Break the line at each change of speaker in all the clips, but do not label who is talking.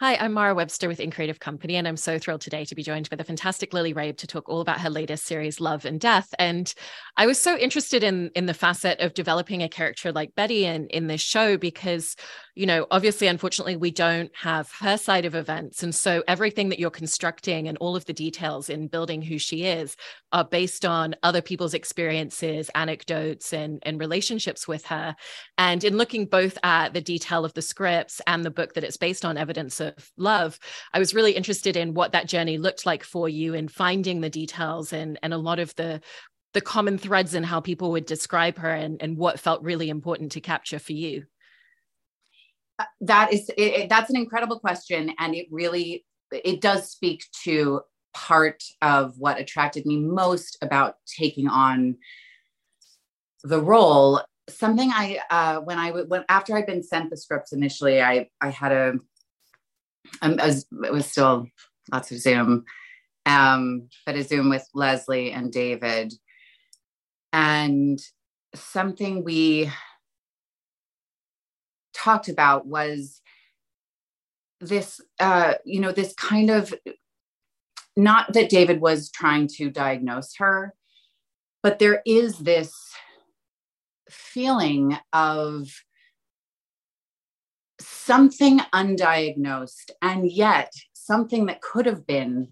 Hi, I'm Mara Webster with InCreative Company, and I'm so thrilled today to be joined by the fantastic Lily Rabe to talk all about her latest series, Love and Death. And I was so interested in in the facet of developing a character like Betty in in this show because, you know, obviously, unfortunately, we don't have her side of events, and so everything that you're constructing and all of the details in building who she is are based on other people's experiences, anecdotes, and and relationships with her. And in looking both at the detail of the scripts and the book that it's based on, evidence of love i was really interested in what that journey looked like for you in finding the details and and a lot of the the common threads in how people would describe her and, and what felt really important to capture for you.
Uh, that is it, that's an incredible question and it really it does speak to part of what attracted me most about taking on the role. Something i uh, when i when after i'd been sent the scripts initially i i had a um, was, it was still lots of Zoom, um, but a Zoom with Leslie and David. And something we talked about was this, uh, you know, this kind of not that David was trying to diagnose her, but there is this feeling of something undiagnosed and yet something that could have been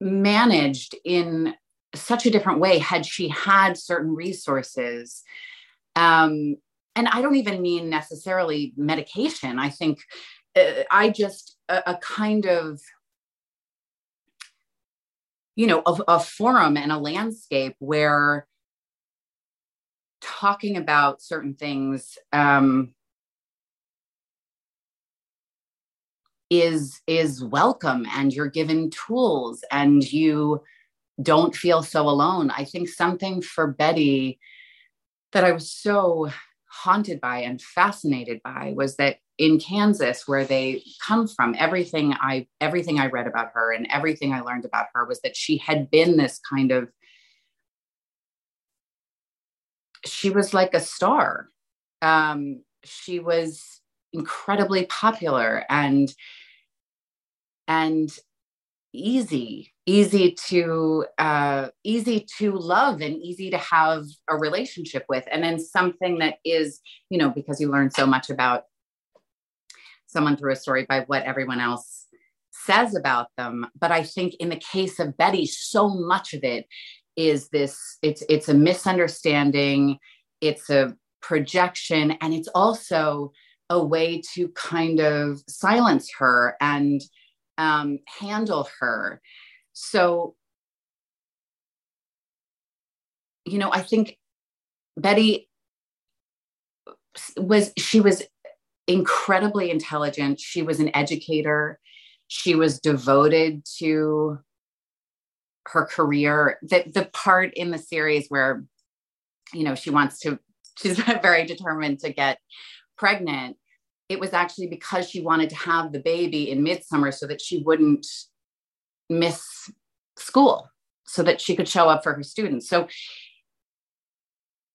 managed in such a different way had she had certain resources. Um, and i don't even mean necessarily medication. I think uh, i just a, a, kind of you know a, a forum and a landscape where talking about certain things um, is is welcome and you're given tools and you don't feel so alone. I think something for betty that i was so haunted by and fascinated by was that in kansas where they come from everything i everything i read about her and everything i learned about her was that she had been this kind of she was like a star. Um, she was incredibly popular and and easy easy to uh, easy to love and easy to have a relationship with and then something that is you know because you learn so much about someone through a story by what everyone else says about them but i think in the case of betty so much of it is this it's it's a misunderstanding it's a projection and it's also a way to kind of silence her and um, handle her. So you know i think betty was she was incredibly intelligent. She was an educator. She was devoted to her career the the part in the series where you know she wants to she's very determined to get pregnant. It was actually because she wanted to have the baby in midsummer so that she wouldn't miss school so that she could show up for her students. So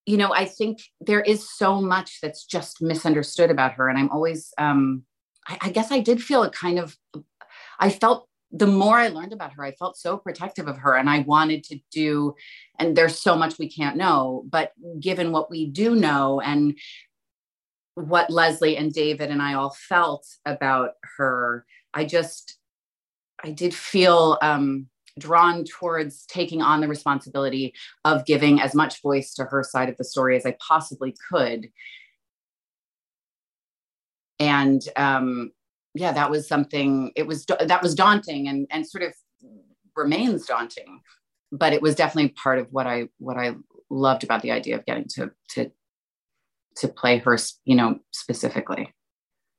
you know i think there is so much that's just misunderstood about her and i'm always um I, I guess i did feel a kind of i felt the more I learned about her, I felt so protective of her and I wanted to do, and there's so much we can't know, but given what we do know and what Leslie and David and I all felt about her, I just, I did feel um, drawn towards taking on the responsibility of giving as much voice to her side of the story as I possibly could. And um, yeah, that was something. It was that was daunting and and sort of remains daunting, but it was definitely part of what I what I loved about the idea of getting to to to play her, you know, specifically.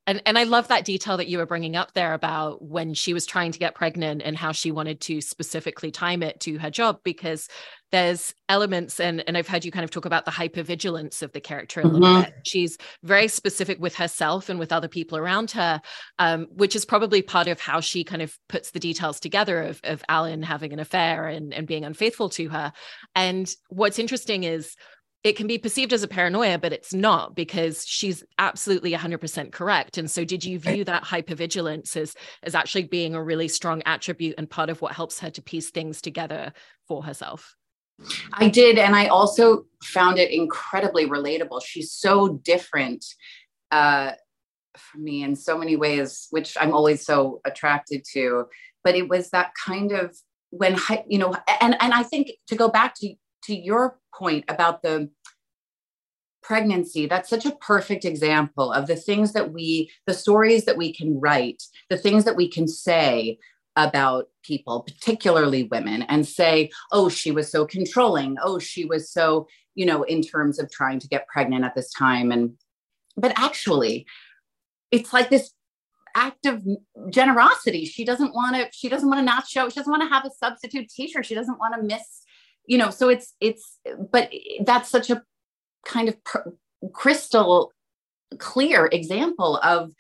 And, and I love that detail that you were bringing up there about when she was trying to get pregnant and how she wanted to specifically time it to her job because there's elements and and I've heard you kind of talk about the hypervigilance of the character a little mm-hmm. bit. She's very specific with herself and with other people around her, um, which is probably part of how she kind of puts the details together of of Alan having an affair and and being unfaithful to her. And what's interesting is it can be perceived as a paranoia, but it's not because she's absolutely 100% correct. And so, did you view that hypervigilance as, as actually being a really strong attribute and part of what helps her to piece things together for herself?
I did. And I also found it incredibly relatable. She's so different uh, from me in so many ways, which I'm always so attracted to. But it was that kind of when, you know, and, and I think to go back to, to your point about the pregnancy, that's such a perfect example of the things that we, the stories that we can write, the things that we can say about people, particularly women, and say, oh, she was so controlling. Oh, she was so, you know, in terms of trying to get pregnant at this time. And, but actually, it's like this act of generosity. She doesn't want to, she doesn't want to not show, she doesn't want to have a substitute teacher. She doesn't want to miss, you know, so it's, it's, but that's such a kind of per- crystal clear example of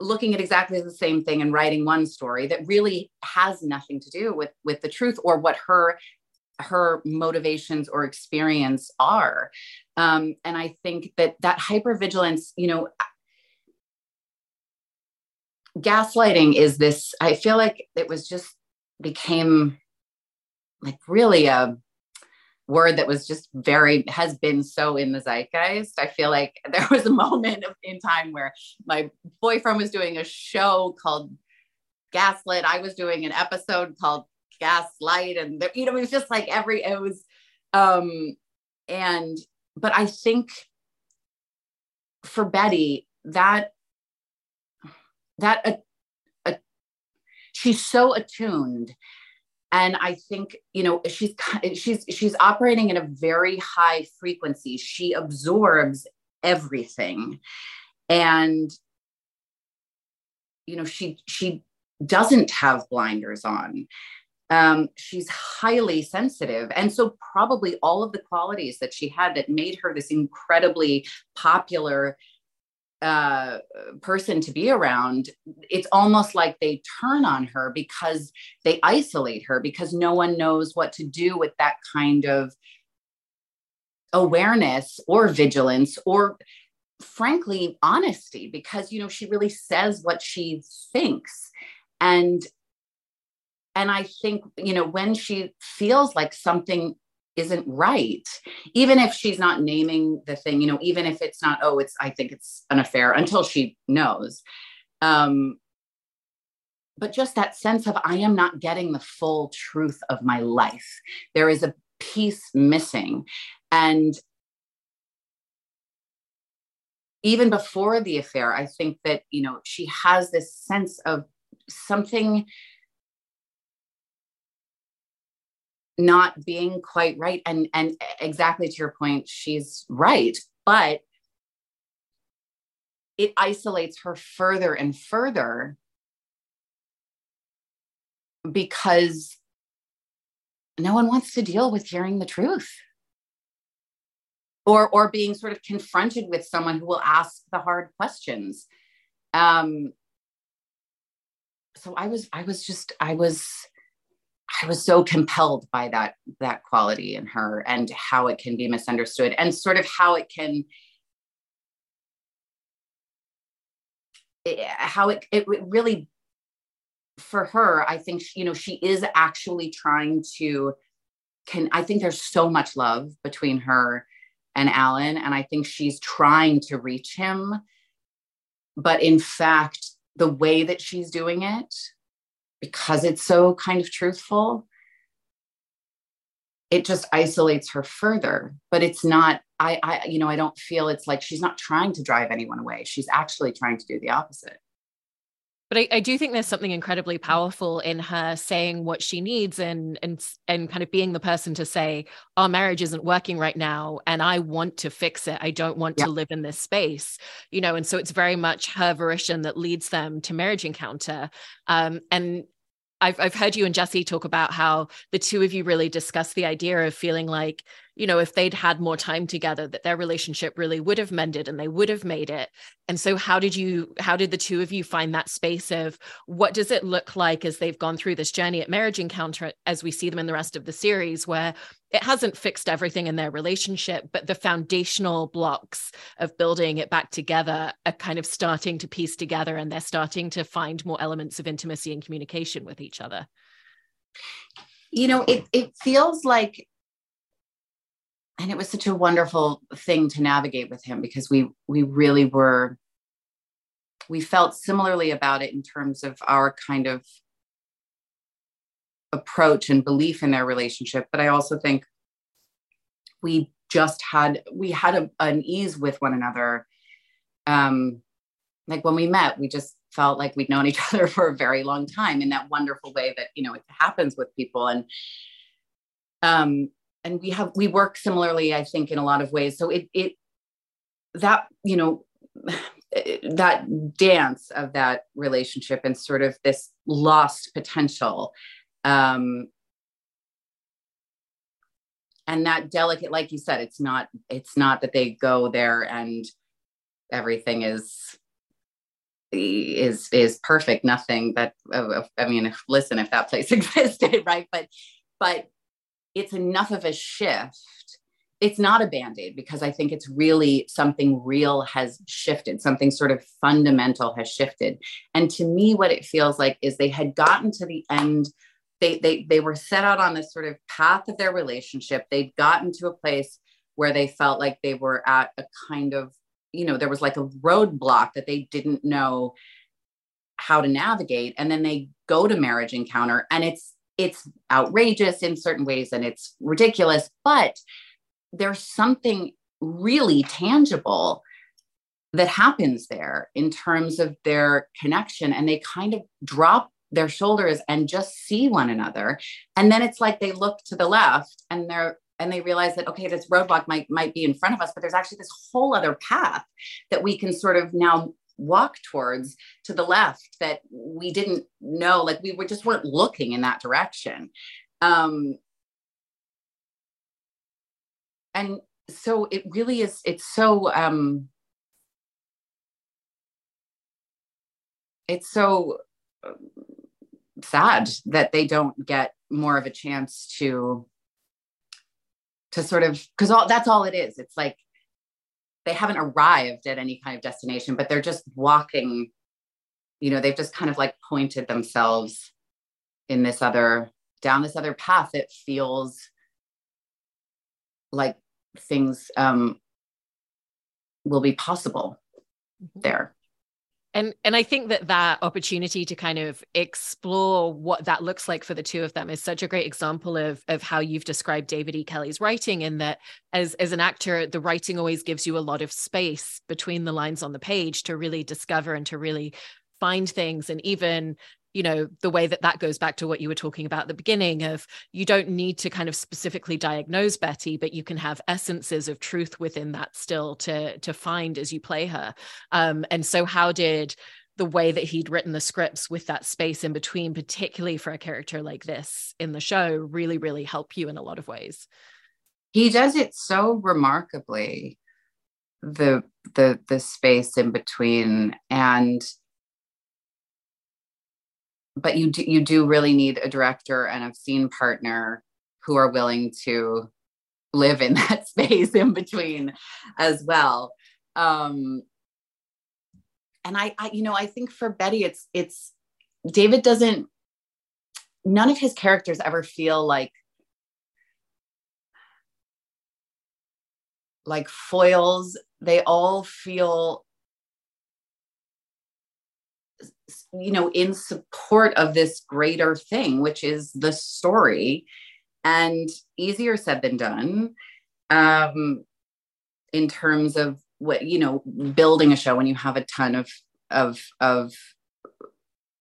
looking at exactly the same thing and writing one story that really has nothing to do with with the truth or what her her motivations or experience are. Um, and i think that that hypervigilance you know gaslighting is this i feel like it was just became like really a word that was just very has been so in the zeitgeist. I feel like there was a moment in time where my boyfriend was doing a show called Gaslit. I was doing an episode called Gaslight, and there, you know, it was just like every it was, um, and but I think for Betty that that a, a, she's so attuned and i think you know she's she's she's operating in a very high frequency. She absorbs everything. And you know she she doesn't have blinders on. Um, she's highly sensitive. And so probably all of the qualities that she had that made her this incredibly popular uh, person to be around, it's almost like they turn on her because they isolate her because no one knows what to do with that kind of awareness or vigilance or frankly honesty because you know she really says what she thinks. And and i think you know when she feels like something isn't right even if she's not naming the thing you know even if it's not oh it's i think it's an affair until she knows. Um but just that sense of i am not getting the full truth of my life. There is a piece missing. And even before the affair i think that you know she has this sense of something not being quite right. And and exactly to your point she's right. But it isolates her further and further because no one wants to deal with hearing the truth. Or or being sort of confronted with someone who will ask the hard questions. Um so i was i was just i was I was so compelled by that that quality in her and how it can be misunderstood and sort of how it can eh, how it, it really for her i think you know she is actually trying to can i think there's so much love between her and alan and i think she's trying to reach him. But in fact the way that she's doing it because it's so kind of truthful, it just isolates her further. But it's not, I, I, you know, I don't feel it's like she's not trying to drive anyone away. She's actually trying to do the opposite.
But I, I, do think there's something incredibly powerful in her saying what she needs and and and kind of being the person to say, our marriage isn't working right now, and I want to fix it. I don't want yeah. to live in this space, you know. And so it's very much her volition that leads them to marriage encounter. Um, and I've I've heard you and Jesse talk about how the two of you really discuss the idea of feeling like you know if they'd had more time together that their relationship really would have mended and they would have made it. And so how did you how did the two of you find that space of what does it look like as they've gone through this journey at marriage encounter as we see them in the rest of the series where it hasn't fixed everything in their relationship but the foundational blocks of building it back together are kind of starting to piece together and they're starting to find more elements of intimacy and communication with each other?
You know it it feels like and it was such a wonderful thing to navigate with him because we we really were we felt similarly about it in terms of our kind of approach and belief in their relationship. But i also think we just had we had a, an ease with one another. Um like when we met we just felt like we'd known each other for a very long time in that wonderful way that you know it happens with people. And um and we have we work similarly i think in a lot of ways. So it it that you know that dance of that relationship and sort of this lost potential um and that delicate like you said it's not it's not that they go there and everything is is is perfect nothing that i mean listen if that place existed right? But but it's enough of a shift. It's not a band-aid because i think it's really something real has shifted. Something sort of fundamental has shifted. And to me what it feels like is they had gotten to the end. They they they were set out on this sort of path of their relationship. They'd gotten to a place where they felt like they were at a kind of you know there was like a roadblock that they didn't know how to navigate. And then they go to marriage encounter and it's it's outrageous in certain ways and it's ridiculous, but there's something really tangible that happens there in terms of their connection. And they kind of drop their shoulders and just see one another. And then it's like they look to the left and they're and they realize that okay this roadblock might might be in front of us but there's actually this whole other path that we can sort of now walk towards to the left that we didn't know like we were just weren't looking in that direction. Um and so it really is it's so um it's so uh, sad that they don't get more of a chance to to sort of because all that's all it is. It's like they haven't arrived at any kind of destination, but they're just walking, you know, they've just kind of like pointed themselves in this other, down this other path It feels like things um, will be possible mm-hmm. there
and and i think that that opportunity to kind of explore what that looks like for the two of them is such a great example of of how you've described david e. Kelley's writing in that as as an actor the writing always gives you a lot of space between the lines on the page to really discover and to really find things. And even you know the way that that goes back to what you were talking about at the beginning of you don't need to kind of specifically diagnose betty but you can have essences of truth within that still to to find as you play her. Um and so how did the way that he'd written the scripts with that space in between particularly for a character like this in the show really really help you in a lot of ways?
He does it so remarkably the the the space in between. And but you do, you do really need a director and a scene partner who are willing to live in that space in between as well. Um and I, I you know i think for betty it's it's david doesn't none of his characters ever feel like like foils. They all feel you know in support of this greater thing which is the story. And easier said than done um in terms of what you know building a show when you have a ton of of of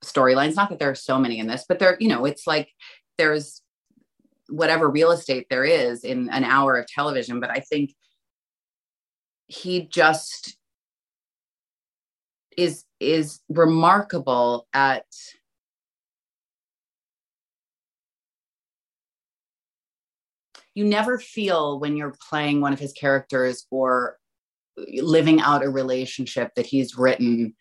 storylines. Not that there are so many in this but there you know it's like there's whatever real estate there is in an hour of television but i think he just is is remarkable at you never feel when you're playing one of his characters or living out a relationship that he's written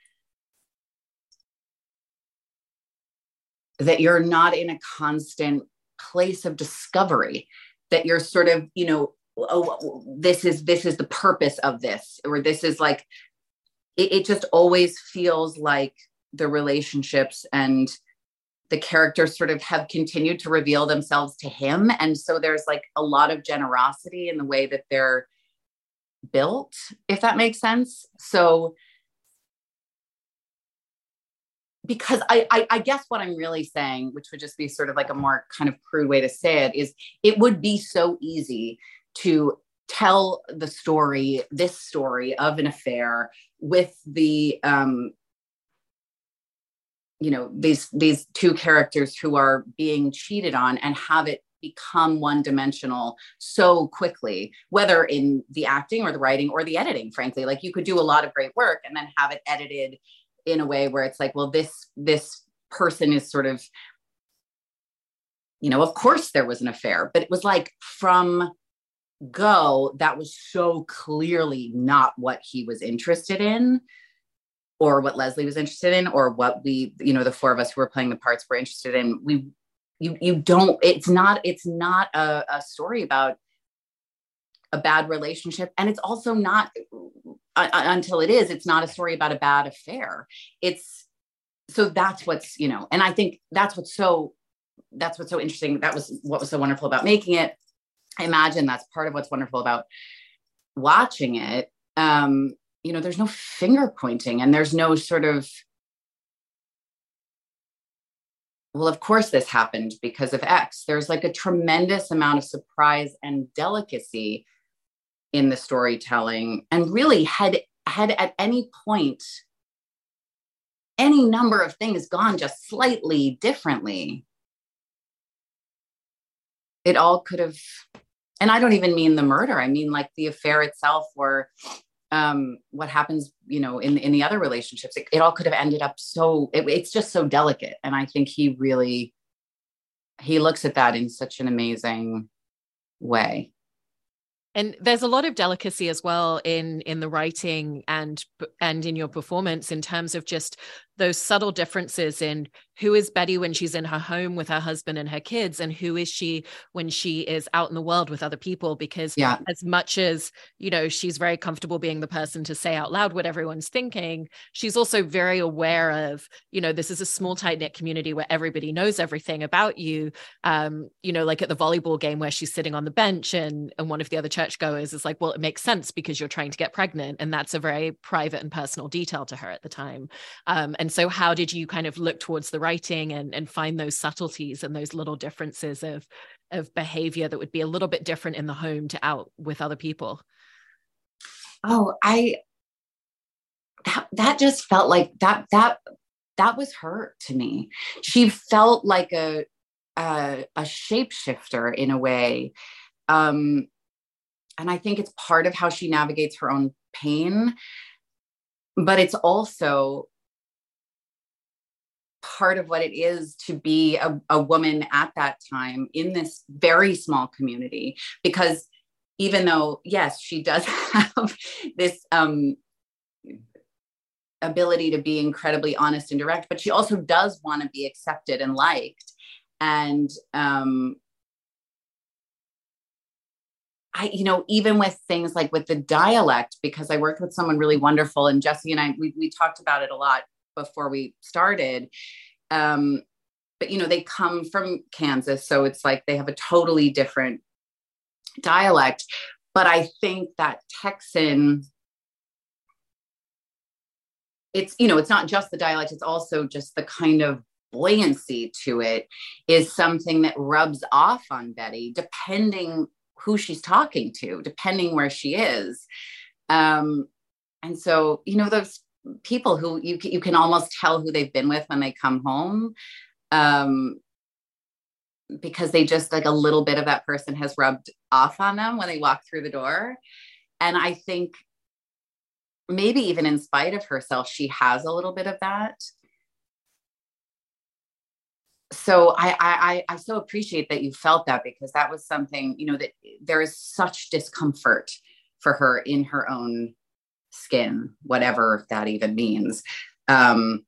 that you're not in a constant place of discovery that you're sort of you know oh this is this is the purpose of this or this is like it, it just always feels like the relationships and the characters sort of have continued to reveal themselves to him. And so there's like a lot of generosity in the way that they're built if that makes sense. So because I, I, I guess what i'm really saying which would just be sort of like a more kind of crude way to say it is it would be so easy to tell the story this story of an affair with the um you know these these two characters who are being cheated on and have it become one dimensional so quickly whether in the acting or the writing or the editing frankly. Like you could do a lot of great work and then have it edited in a way where it's like well this this person is sort of you know of course there was an affair but it was like from go that was so clearly not what he was interested in or what Leslie was interested in or what we you know the four of us who were playing the parts were interested in. We you you don't it's not it's not a, a story about a bad relationship. And it's also not uh, uh, until it is it's not a story about a bad affair. It's so that's what's you know and i think that's what's so that's what's so interesting. That was what was so wonderful about making it i imagine that's part of what's wonderful about watching it. Um you know there's no finger pointing and there's no sort of well of course this happened because of x. There's like a tremendous amount of surprise and delicacy in the storytelling and really had had at any point any number of things gone just slightly differently. It all could have and i don't even mean the murder. I mean like the affair itself or um, what happens you know in in the other relationships. It, it all could have ended up so it, it's just so delicate. And i think he really he looks at that in such an amazing way.
And there's a lot of delicacy as well in in the writing and and in your performance in terms of just those subtle differences in who is Betty when she's in her home with her husband and her kids and who is she when she is out in the world with other people because yeah. as much as you know she's very comfortable being the person to say out loud what everyone's thinking she's also very aware of you know this is a small tight knit community where everybody knows everything about you. Um you know like at the volleyball game where she's sitting on the bench and and one of the other churchgoers is like well it makes sense because you're trying to get pregnant. And that's a very private and personal detail to her at the time. Um and so how did you kind of look towards the writing and, and find those subtleties and those little differences of of behavior that would be a little bit different in the home to out with other people?
Oh i that, that just felt like that that that was her to me. She felt like a a, a shapeshifter in a way. Um and i think it's part of how she navigates her own pain but it's also part of what it is to be a, a woman at that time in this very small community. Because even though yes she does have this um, ability to be incredibly honest and direct but she also does want to be accepted and liked. And um, I, you know, even with things like with the dialect, because I worked with someone really wonderful, and Jesse and I, we, we talked about it a lot before we started. Um, but you know, they come from Kansas, so it's like they have a totally different dialect. But I think that Texan, it's you know, it's not just the dialect; it's also just the kind of buoyancy to it is something that rubs off on Betty, depending who she's talking to, depending where she is. Um, and so, you know, those people who you you can almost tell who they've been with when they come home um, because they just like a little bit of that person has rubbed off on them when they walk through the door. And i think maybe even in spite of herself she has a little bit of that. So I, I I so appreciate that you felt that because that was something you know that there is such discomfort for her in her own skin, whatever that even means. Um,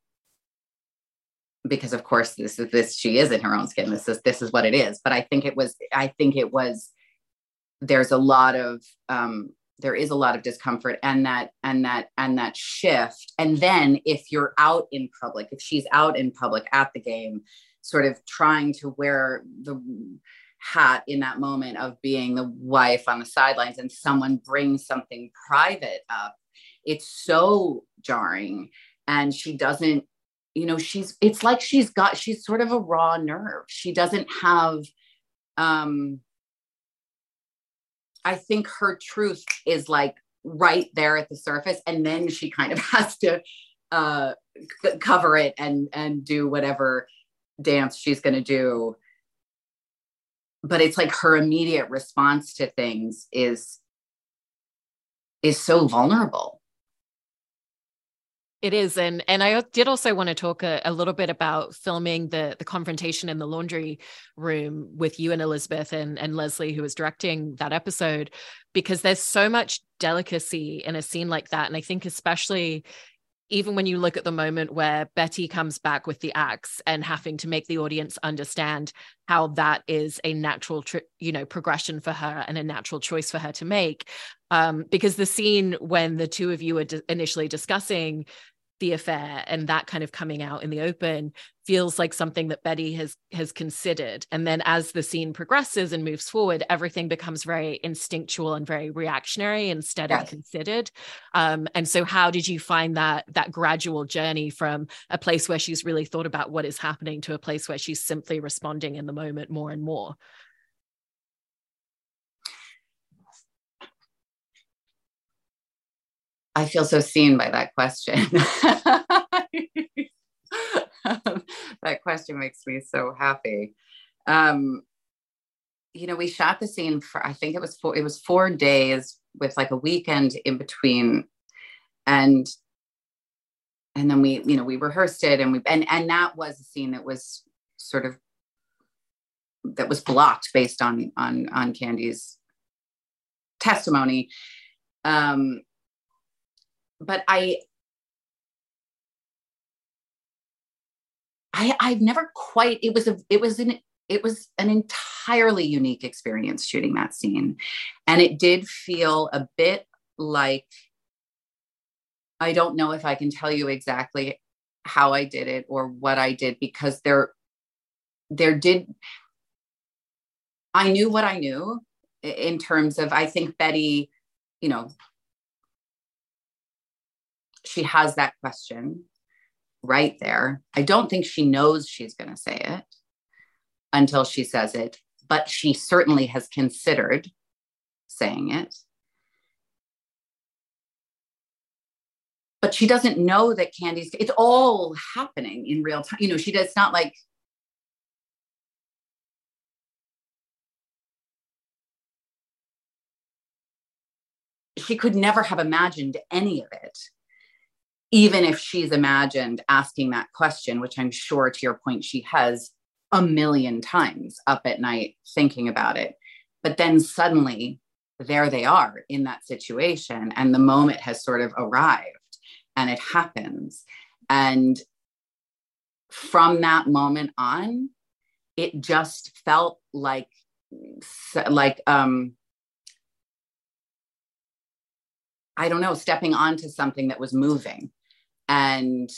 because of course this is this she is in her own skin. This is this is what it is. But I think it was I think it was there's a lot of um, there is a lot of discomfort and that and that and that shift and then if you're out in public if she's out in public at the game sort of trying to wear the hat in that moment of being the wife on the sidelines and someone brings something private up it's so jarring. And she doesn't you know she's it's like she's got she's sort of a raw nerve. She doesn't have um i think her truth is like right there at the surface and then she kind of has to uh c- cover it and and do whatever dance she's going to do. But it's like her immediate response to things is is so vulnerable
it is, and and I did also want to talk a, a, little bit about filming the the confrontation in the laundry room with you and Elizabeth and and Leslie, who was directing that episode, because there's so much delicacy in a scene like that, and I think especially even when you look at the moment where Betty comes back with the axe and having to make the audience understand how that is a natural, tr- you know, progression for her and a natural choice for her to make, um, because the scene when the two of you are initially discussing the affair and that kind of coming out in the open feels like something that Betty has has considered. And then as the scene progresses and moves forward everything becomes very instinctual and very reactionary instead yes. of considered. Um, and so how did you find that that gradual journey from a place where she's really thought about what is happening to a place where she's simply responding in the moment more and more
I feel so seen by that question. that question makes me so happy. Um, you know, we shot the scene for I think it was four, it was four days with like a weekend in between, and and then we you know we rehearsed it and we and and that was a scene that was sort of that was blocked based on on on Candy's testimony. Um, but I I I've never quite it was a it was an it was an entirely unique experience shooting that scene. And it did feel a bit like I don't know if I can tell you exactly how I did it or what I did because there there did I knew what I knew in terms of I think Betty, you know, she has that question right there. I don't think she knows she's going to say it until she says it, but she certainly has considered saying it. But she doesn't know that Candy's, it's all happening in real time. You know, she does not like, she could never have imagined any of it even if she's imagined asking that question, which I'm sure to your point, she has a million times up at night thinking about it. But then suddenly there they are in that situation, and the moment has sort of arrived and it happens. And from that moment on, it just felt like like um I don't know, stepping onto something that was moving and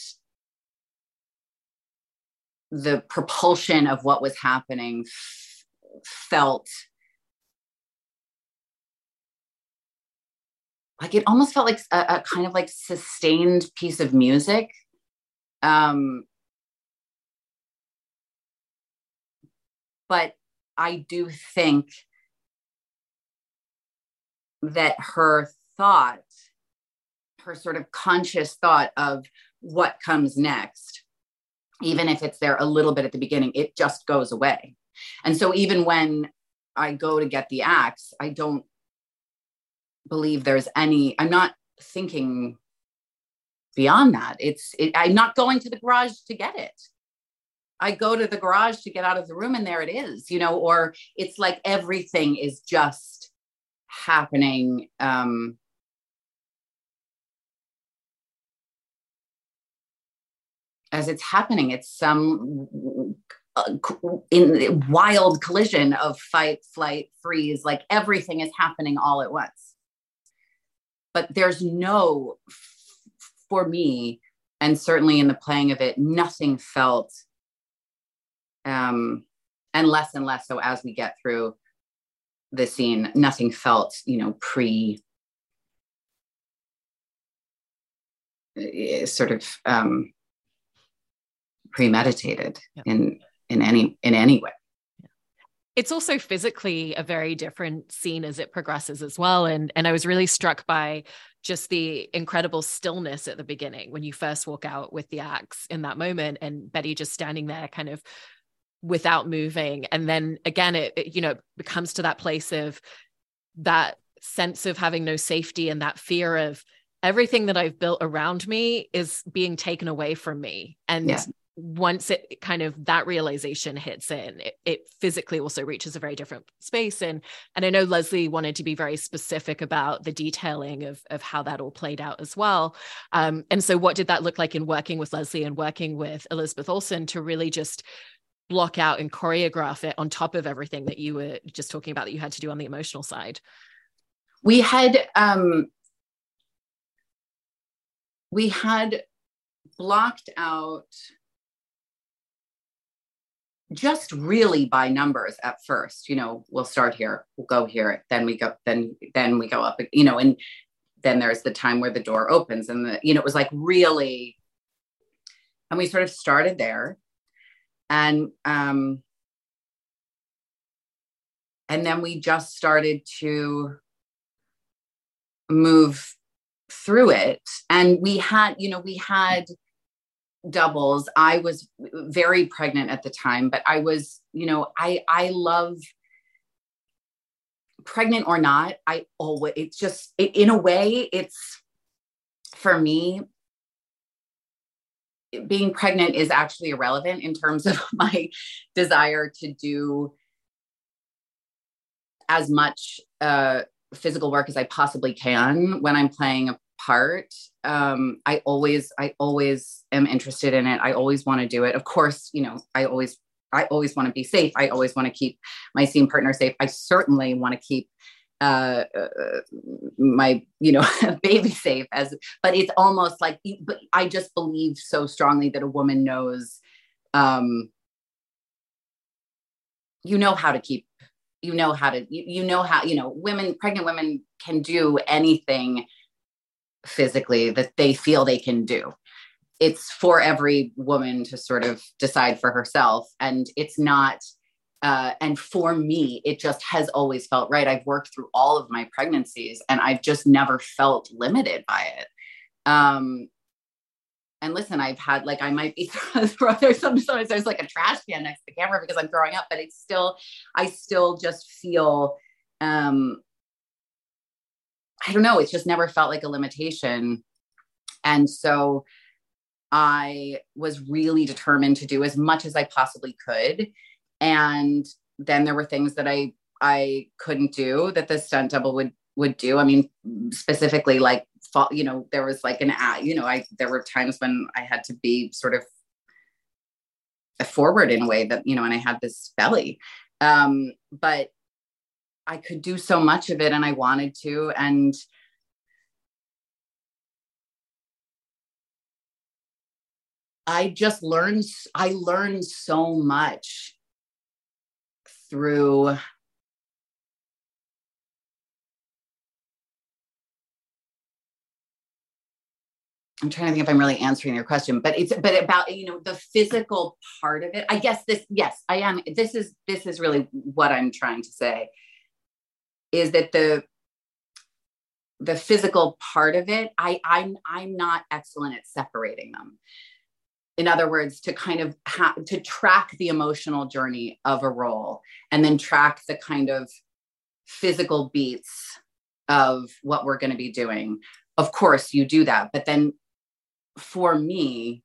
the propulsion of what was happening f- felt like it almost felt like a, a, kind of like sustained piece of music um but i do think that her thought her sort of conscious thought of what comes next, even if it's there a little bit at the beginning, it just goes away. And so even when I go to get the axe, I don't believe there's any, I'm not thinking beyond that. It's, it, I'm not going to the garage to get it. I go to the garage to get out of the room and there it is, you know, or it's like everything is just happening. Um, as it's happening, it's some uh, in wild collision of fight, flight, freeze, like everything is happening all at once. But there's no, for me, and certainly in the playing of it, nothing felt um, and less and less so as we get through the scene nothing felt you know pre eh, sort of um, premeditated yeah. in in any in any way
it's also physically a very different scene as it progresses as well and and i was really struck by just the incredible stillness at the beginning when you first walk out with the axe in that moment and betty just standing there kind of without moving and then again it, it you know becomes to that place of that sense of having no safety and that fear of everything that I've built around me is being taken away from me. And yeah. Once it kind of that realization hits in, it, it, physically also reaches a very different space. And and I know Leslie wanted to be very specific about the detailing of of how that all played out as well. Um, and so what did that look like in working with Leslie and working with Elizabeth Olsen to really just block out and choreograph it on top of everything that you were just talking about that you had to do on the emotional side
we had um we had blocked out just really by numbers at first you know we'll start here we'll go here then we go then then we go up you know and then there's the time where the door opens and the you know it was like really and we sort of started there. And um, and then we just started to move through it. And we had you know we had doubles i was very pregnant at the time but i was you know i i love pregnant or not i always it's just it, in a way it's for me being pregnant is actually irrelevant in terms of my desire to do as much uh, physical work as I possibly can when I'm playing a part. Um, I always, I always am interested in it. I always want to do it. Of course, you know, I always, I always want to be safe. I always want to keep my scene partner safe. I certainly want to keep uh, uh, my you know baby safe as but it's almost like but i just believe so strongly that a woman knows um you know how to keep you know how to you, you know how you know women pregnant women can do anything physically that they feel they can do it's for every woman to sort of decide for herself and it's not uh, and for me, it just has always felt right. I've worked through all of my pregnancies and I've just never felt limited by it. Um, and listen, I've had like I might be there's sometimes there's like a trash can next to the camera because I'm throwing up, but it's still I still just feel um I don't know, it's just never felt like a limitation. And so I was really determined to do as much as I possibly could. And then there were things that i i couldn't do that the stunt double would would do. I mean specifically like fall, you know there was like an you know i there were times when i had to be sort of forward in a way that you know and i had this belly. Um but i could do so much of it and i wanted to and I just learned I learned so much through I'm trying to think if I'm really answering your question, but it's but about you know the physical part of it. I guess this yes, I am. This is this is really what I'm trying to say is that the the physical part of it, I I'm I'm not excellent at separating them. In other words to kind of ha- to track the emotional journey of a role and then track the kind of physical beats of what we're going to be doing. Of course you do that but then for me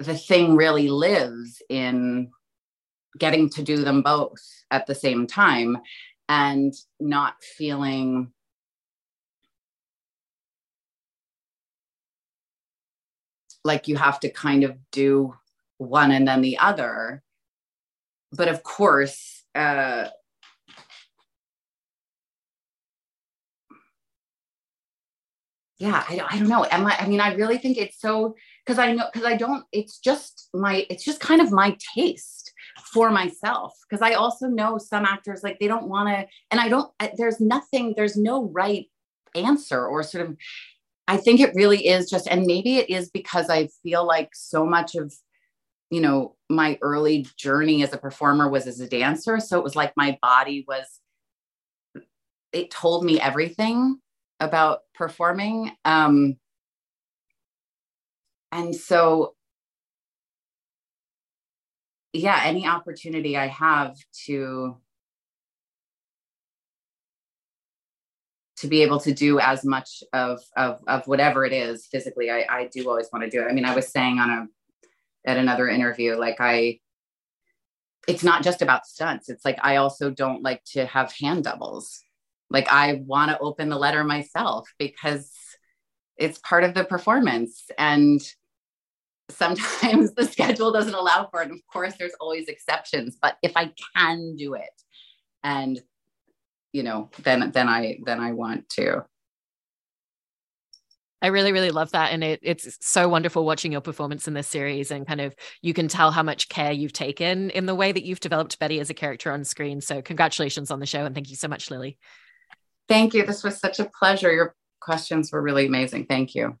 the thing really lives in getting to do them both at the same time and not feeling like you have to kind of do one and then the other. But of course uh yeah I, I don't know. Am I, I mean i really think it's so because i know because i don't it's just my it's just kind of my taste for myself because i also know some actors like they don't want to and i don't there's nothing there's no right answer or sort of i think it really is just and maybe it is because i feel like so much of you know my early journey as a performer was as a dancer so it was like my body was it told me everything about performing. Um, and so, yeah, any opportunity I have to to be able to do as much of of, of whatever it is physically, I, I do always want to do it. I mean, I was saying on a at another interview, like I it's not just about stunts. It's like I also don't like to have hand doubles like I want to open the letter myself because it's part of the performance. And sometimes the schedule doesn't allow for it. of course, there's always exceptions, but if I can do it and you know, then then I then I want to.
I really, really love that. And it, it's so wonderful watching your performance in this series and kind of you can tell how much care you've taken in the way that you've developed Betty as a character on screen. So, congratulations on the show. And thank you so much, Lily.
Thank you. This was such a pleasure. Your questions were really amazing. Thank you.